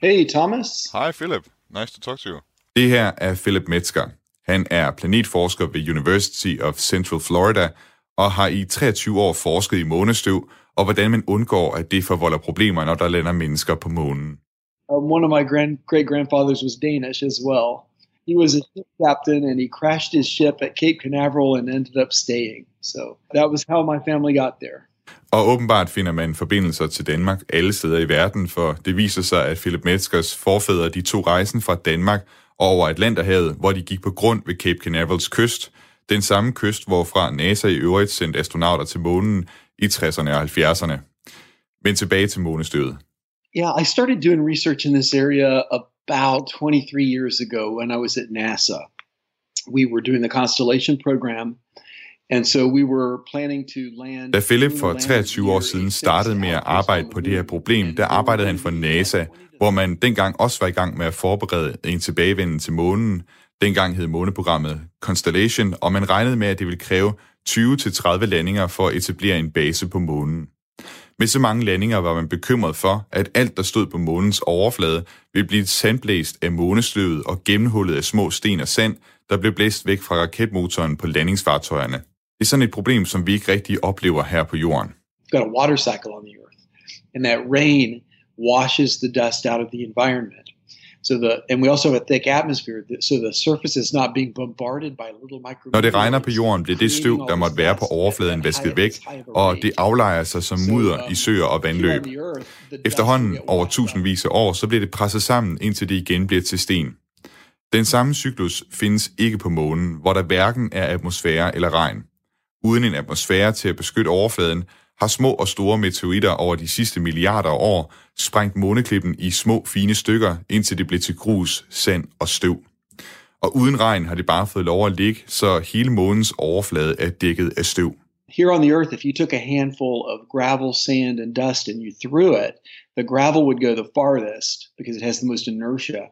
Hey, Thomas. Hi, Philip. Nice to talk to you. Det her er Philip Metzger. Han er planetforsker ved University of Central Florida og har i 23 år forsket i månestøv og hvordan man undgår, at det forvolder problemer, når der lander mennesker på månen. Um, one of my grand great grandfathers was Danish as well. He was a ship captain and he crashed his ship at Cape Canaveral and ended up staying. So that was how my family got there. Og åbenbart finder man forbindelser til Danmark alle steder i verden, for det viser sig, at Philip Metzgers forfædre de tog rejsen fra Danmark over Atlanterhavet, hvor de gik på grund ved Cape Canaverals kyst, den samme kyst, hvorfra NASA i øvrigt sendte astronauter til månen i 60'erne og 70'erne. Men tilbage til månestøvet. Yeah, I started doing research in this area about 23 years ago when I was at NASA. We were doing the Constellation program, da Philip for 23 år siden startede med at arbejde på det her problem, der arbejdede han for NASA, hvor man dengang også var i gang med at forberede en tilbagevenden til månen. Dengang hed måneprogrammet Constellation, og man regnede med, at det ville kræve 20-30 landinger for at etablere en base på månen. Med så mange landinger var man bekymret for, at alt, der stod på månens overflade, ville blive sandblæst af månestøvet og gennemhullet af små sten og sand, der blev blæst væk fra raketmotoren på landingsfartøjerne. Det er sådan et problem, som vi ikke rigtig oplever her på jorden. Got a water cycle on the Earth, and that rain washes the dust out of the environment. So the, and we also have a thick atmosphere, so the surface is not being bombarded by little micro. Når det regner på jorden, bliver det støv, der måtte være på overfladen, vasket væk, og det aflejer sig som mudder i søer og vandløb. Efterhånden over tusindvis af år, så bliver det presset sammen, indtil det igen bliver til sten. Den samme cyklus findes ikke på månen, hvor der hverken er atmosfære eller regn. Uden en atmosfære til at beskytte overfladen, har små og store meteoritter over de sidste milliarder år sprængt måneklippen i små, fine stykker, indtil det blev til grus, sand og støv. Og uden regn har det bare fået lov at ligge, så hele månens overflade er dækket af støv. Here on the Earth, if you took a handful of gravel, sand, and dust and you threw it, the gravel would go the farthest because it has the most inertia.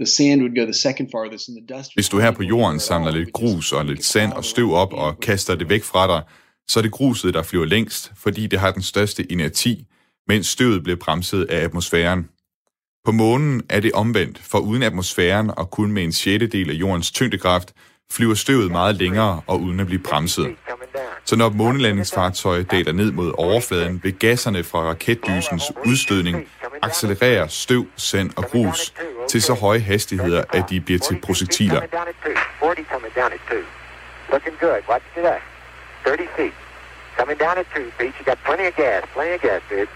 The sand would go the second farthest, and the dust. Hvis du her på jorden samler lidt grus og lidt sand og støv op og kaster det væk fra dig, så er det gruset, der flyver længst, fordi det har den største inerti, mens støvet bliver bremset af atmosfæren. På månen er det omvendt, for uden atmosfæren og kun med en sjettedel af jordens tyngdekraft, flyver støvet meget længere og uden at blive bremset. Så når månelandingsfartøjet daler ned mod overfladen, vil gasserne fra raketdysens udstødning accelerere støv, sand og grus til så høje hastigheder, at de bliver til projektiler. Looking good. Watch today. 30 feet. Coming down at 2 feet. You got plenty of gas. Plenty of gas, dude.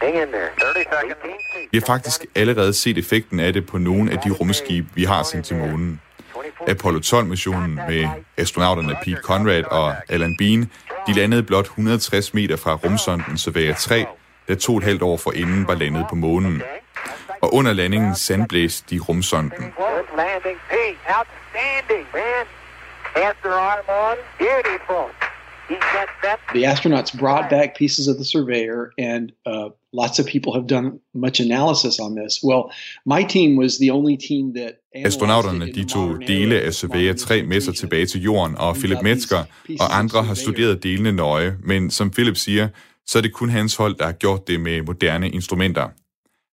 There. 30 seconds. Vi har faktisk allerede set effekten af det på nogle af de rumskibe, vi har sendt til månen. Apollo 12-missionen med astronauterne Pete Conrad og Alan Bean, de landede blot 160 meter fra rumsonden Surveyor 3, der to et halvt år forinden var landet på månen. Og under landingen sandblæste de rumsonden. The astronauts brought back pieces of the surveyor, and uh, lots of people have done much analysis on this. Well, my team was the only team that Astronauterne de tog dele af Surveyor 3 med sig tilbage til jorden, og Philip Metzger og andre har studeret delene nøje, men som Philip siger, så er det kun hans hold, der har gjort det med moderne instrumenter.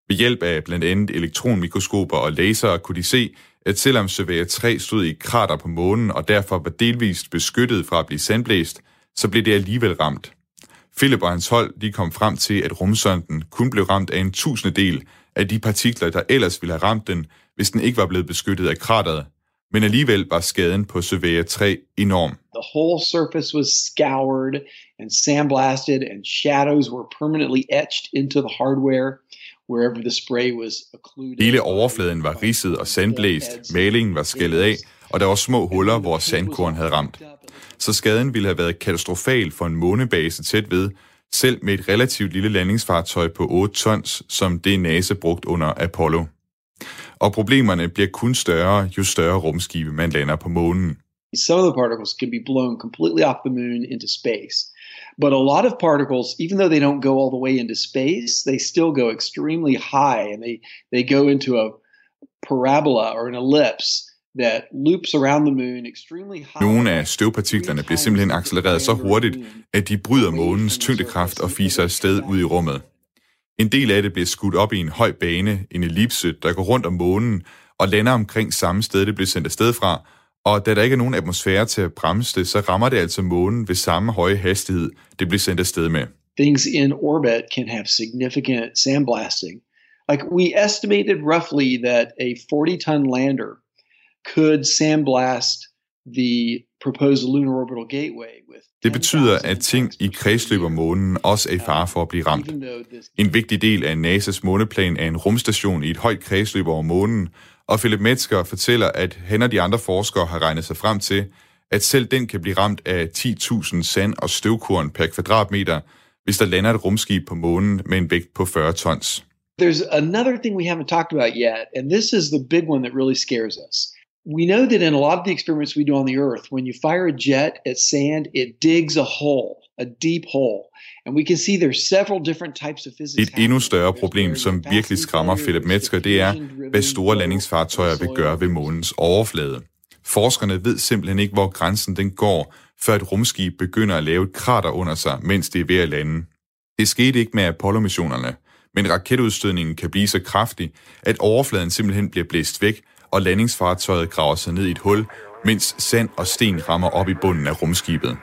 Ved hjælp af blandt andet elektronmikroskoper og laser kunne de se, at selvom Surveyor 3 stod i et krater på månen og derfor var delvist beskyttet fra at blive sandblæst, så blev det alligevel ramt. Philip og hans hold de kom frem til, at rumsonden kun blev ramt af en tusindedel af de partikler, der ellers ville have ramt den, hvis den ikke var blevet beskyttet af krateret. Men alligevel var skaden på Surveyor 3 enorm. the whole surface was scoured and sandblasted, and shadows were permanently etched into the hardware Hele overfladen var ridset og sandblæst, malingen var skællet af, og der var små huller, hvor sandkorn havde ramt. Så skaden ville have været katastrofal for en månebase tæt ved, selv med et relativt lille landingsfartøj på 8 tons, som det NASA brugt under Apollo. Og problemerne bliver kun større, jo større rumskibe man lander på månen. Some of the particles can be blown completely off the moon into space. But a lot of particles, even though they don't go all the way into space, they still go extremely high and they, they go into a parabola or an ellipse that loops around the moon extremely high. Nogle af støvpartiklerne bliver simpelthen accelereret så hurtigt, at de bryder månens tyngdekraft og fiser afsted ud i rummet. En del af det bliver skudt op i en høj bane, en ellipse, der går rundt om månen og lander omkring samme sted, det blev sendt afsted fra, og da der ikke er nogen atmosfære til at bremse det, så rammer det altså månen ved samme høje hastighed, det bliver sendt afsted med. Things in orbit can have significant sandblasting. Like we estimated roughly that a 40 ton lander could sandblast the proposed lunar orbital gateway with Det betyder, at ting i kredsløb om månen også er i fare for at blive ramt. En vigtig del af NASA's måneplan er en rumstation i et højt kredsløb over månen, og Philip Metzger fortæller, at han og de andre forskere har regnet sig frem til, at selv den kan blive ramt af 10.000 sand- og støvkorn per kvadratmeter, hvis der lander et rumskib på månen med en vægt på 40 tons. There's another thing we haven't talked about yet, and this is the big one that really scares us. We know that in a lot of the experiments we do on the Earth, when you fire a jet at sand, it digs a hole, a deep hole. And we can see there's several different types of physics. Et endnu større problem, som virkelig skræmmer Philip Metzger, det er, hvad store landingsfartøjer vil gøre ved månens overflade. Forskerne ved simpelthen ikke, hvor grænsen den går, før et rumskib begynder at lave et krater under sig, mens det er ved at lande. Det skete ikke med Apollo-missionerne, men raketudstødningen kan blive så kraftig, at overfladen simpelthen bliver blæst væk, og landingsfartøjet graver sig ned i et hul, mens sand og sten rammer op i bunden af rumskibet.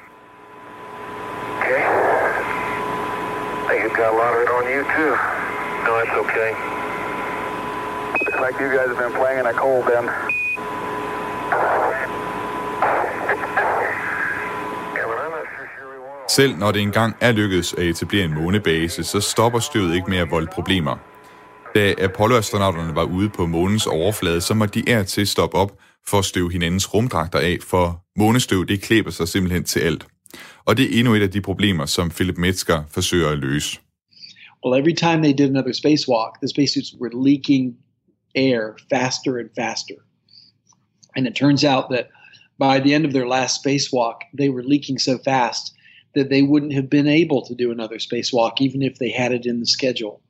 Okay. I think you've got a lot of it on you, too. No, that's okay. Looks like you guys have been playing in a cold then. Selv når det engang er lykkedes at etablere en månebase, så stopper støvet ikke med at volde problemer. Da Apollo-astronauterne var ude på månens overflade, så måtte de er til stoppe op for at støve hinandens rumdragter af, for månestøv det klæber sig simpelthen til alt. Og det er endnu et af de problemer, som Philip Metzger forsøger at løse. Well, every time they did another spacewalk, the spacesuits were leaking air faster and faster. And it turns out that by the end of their last spacewalk, they were leaking so fast that they wouldn't have been able to do another spacewalk, even if they had it in the schedule.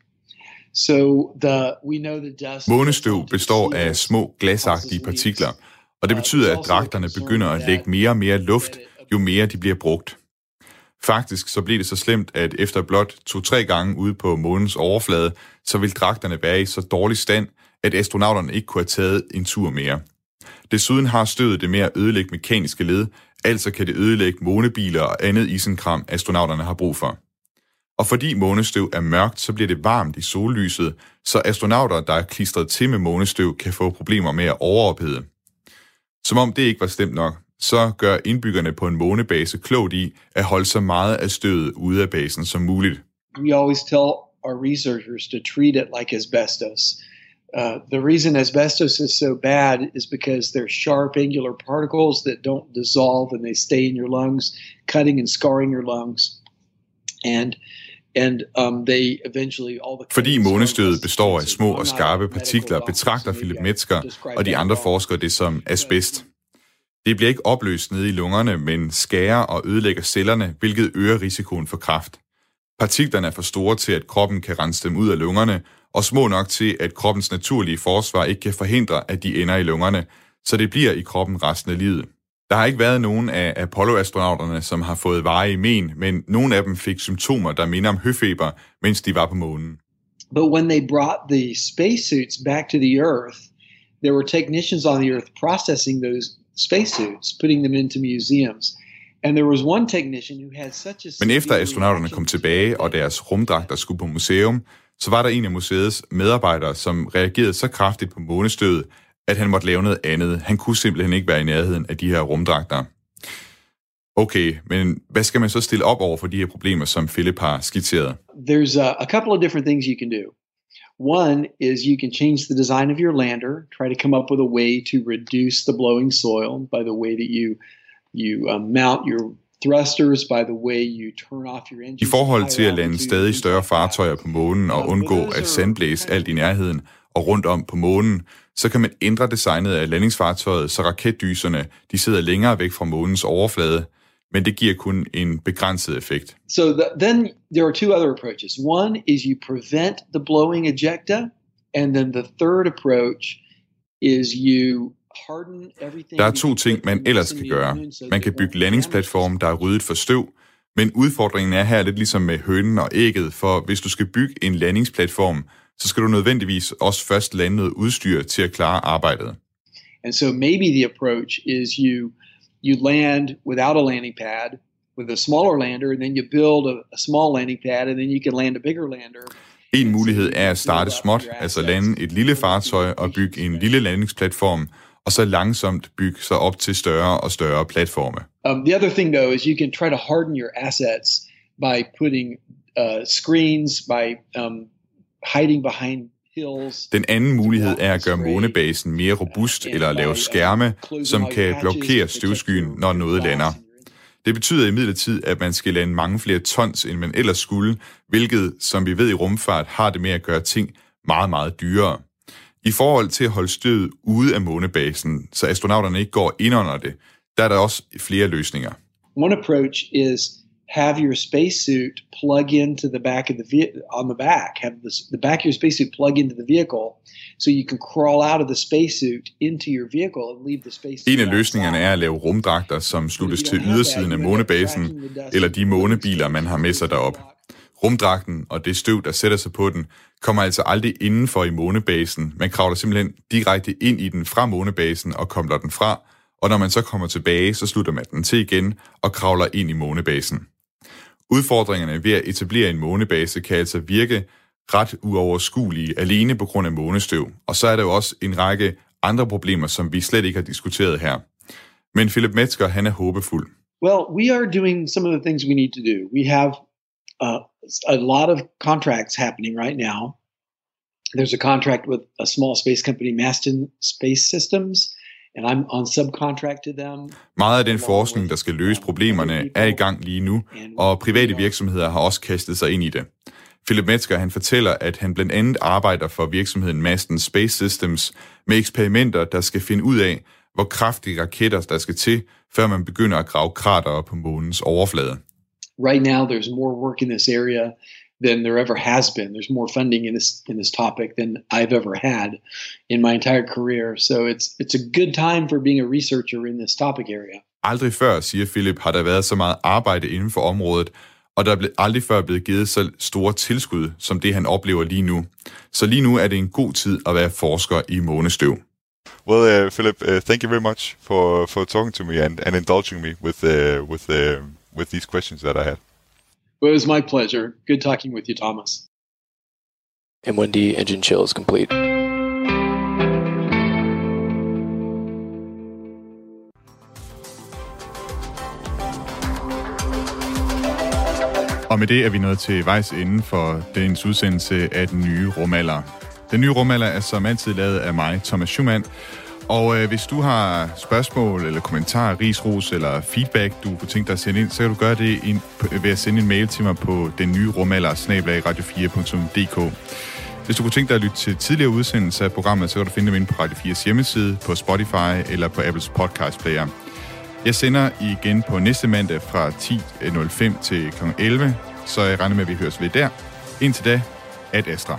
So the we know the dust. Månestøv består af små glasagtige partikler, og det uh, betyder, at dragterne begynder at lægge mere og mere luft, jo mere de bliver brugt. Faktisk så blev det så slemt, at efter blot to-tre gange ude på månens overflade, så ville dragterne være i så dårlig stand, at astronauterne ikke kunne have taget en tur mere. Desuden har stødet det med at ødelægge mekaniske led, altså kan det ødelægge månebiler og andet isenkram, astronauterne har brug for. Og fordi månestøv er mørkt, så bliver det varmt i sollyset, så astronauter, der er klistret til med månestøv, kan få problemer med at overophede. Som om det ikke var stemt nok, så gør indbyggerne på en månebase klogt i at holde så meget af støvet ude af basen som muligt. We always tell our researchers to treat it like asbestos. Uh, the reason asbestos is so bad is because they're sharp angular particles that don't dissolve and they stay in your lungs, cutting and scarring your lungs. And And, um, they eventually, all the Fordi månestødet består af små og skarpe partikler, betragter Philip Metzger og de andre forskere det som asbest. Det bliver ikke opløst nede i lungerne, men skærer og ødelægger cellerne, hvilket øger risikoen for kræft. Partiklerne er for store til, at kroppen kan rense dem ud af lungerne, og små nok til, at kroppens naturlige forsvar ikke kan forhindre, at de ender i lungerne, så det bliver i kroppen resten af livet. Der har ikke været nogen af Apollo-astronauterne, som har fået veje i men, men nogle af dem fik symptomer, der minder om høfeber, mens de var på månen. But when they brought the spacesuits back to the Earth, there were technicians on the Earth processing those spacesuits, putting them into museums. And there was one technician who had such a Men efter astronauterne kom tilbage, og deres rumdragter skulle på museum, så var der en af museets medarbejdere, som reagerede så kraftigt på månestødet, at han måtte lave noget andet. Han kunne simpelthen ikke være i nærheden af de her rumdragter. Okay, men hvad skal man så stille op over for de her problemer, som Philip har skitseret? There's a, a couple of different things you can do. One is you can change the design of your lander, try to come up with a way to reduce the blowing soil by the way that you you uh, mount your thrusters, by the way you turn off your engine. I forhold til at lande stadig større fartøjer på månen og undgå at sandblæse alt i nærheden og rundt om på månen, så kan man ændre designet af landingsfartøjet, så raketdyserne de sidder længere væk fra månens overflade, men det giver kun en begrænset effekt. So the, then there are two other approaches. One is you prevent the blowing ejecta, and then the third approach is you harden everything. Der er to ting, man ellers kan gøre. Man kan bygge landingsplatforme, der er ryddet for støv, men udfordringen er her lidt ligesom med hønen og ægget, for hvis du skal bygge en landingsplatform, så skal du nødvendigvis også først lande noget udstyr til at klare arbejdet. And so maybe the approach is you you land without a landing pad with a smaller lander, and then you build a, a small landing pad, and then you can land a bigger lander. En mulighed er at starte småt, altså lande et lille fartøj og bygge en lille landingsplatform, og så langsomt bygge sig op til større og større platforme. Um, the other thing, though, is you can try to harden your assets by putting uh, screens, by um, hiding behind. Den anden mulighed er at gøre månebasen mere robust eller at lave skærme, som kan blokere støvskyen, når noget lander. Det betyder imidlertid, at man skal lande mange flere tons, end man ellers skulle, hvilket, som vi ved i rumfart, har det med at gøre ting meget, meget dyrere. I forhold til at holde stødet ude af månebasen, så astronauterne ikke går ind under det, der er der også flere løsninger. One approach is have your spacesuit plug into the back of the ve- on the back, have the, the back of your spacesuit plug into the vehicle, so you can crawl out of the spacesuit into your vehicle and leave the spacesuit. En af løsningerne er at lave rumdragter, som sluttes til ydersiden af månebasen, eller de månebiler, man har med sig derop. Rumdragten og det støv, der sætter sig på den, kommer altså aldrig indenfor i månebasen. Man kravler simpelthen direkte ind i den fra månebasen og kommer den fra, og når man så kommer tilbage, så slutter man den til igen og kravler ind i månebasen. Udfordringerne ved at etablere en månebase kan altså virke ret uoverskuelige alene på grund af månestøv, og så er der jo også en række andre problemer, som vi slet ikke har diskuteret her. Men Philip Metzger, han er håbefuld. Well, we are doing some of the things we need to do. We have uh, a lot of contracts happening right now. There's a contract with a small space company, Mastin Space Systems, and I'm on subcontract to them. Meget af den forskning, der skal løse problemerne, er i gang lige nu, og private virksomheder har også kastet sig ind i det. Philip Metzger han fortæller, at han blandt andet arbejder for virksomheden Maston Space Systems med eksperimenter, der skal finde ud af, hvor kraftige raketter der skal til, før man begynder at grave kratere på månens overflade. Right now, there's more work in this area than there ever has been. There's more funding in this in this topic than I've ever had in my entire career. So it's it's a good time for being a researcher in this topic area. Aldrig før, siger Philip, har der været så meget arbejde inden for området, og der er aldrig før blevet givet så store tilskud, som det han oplever lige nu. Så lige nu er det en god tid at være forsker i månestøv. Well, uh, Philip, uh, thank you very much for, for talking to me and, and indulging me with uh, with uh, with these questions that I had. Well, it was my pleasure. Good talking with you, Thomas. M1D engine chill is complete. Og med det er vi nået til vejs ende for dagens udsendelse af den nye rumalder. Den nye rumalder er som altid lavet af mig, Thomas Schumann. Og øh, hvis du har spørgsmål eller kommentarer, risros eller feedback, du kunne tænke dig at sende ind, så kan du gøre det ind, ved at sende en mail til mig på den nye rumalder, radio4.dk. Hvis du kunne tænke dig at lytte til tidligere udsendelser af programmet, så kan du finde dem inde på Radio 4's hjemmeside, på Spotify eller på Apples podcast player. Jeg sender igen på næste mandag fra 10.05 til kl. 11, så jeg regner med, at vi høres ved der. Indtil da, at Astra.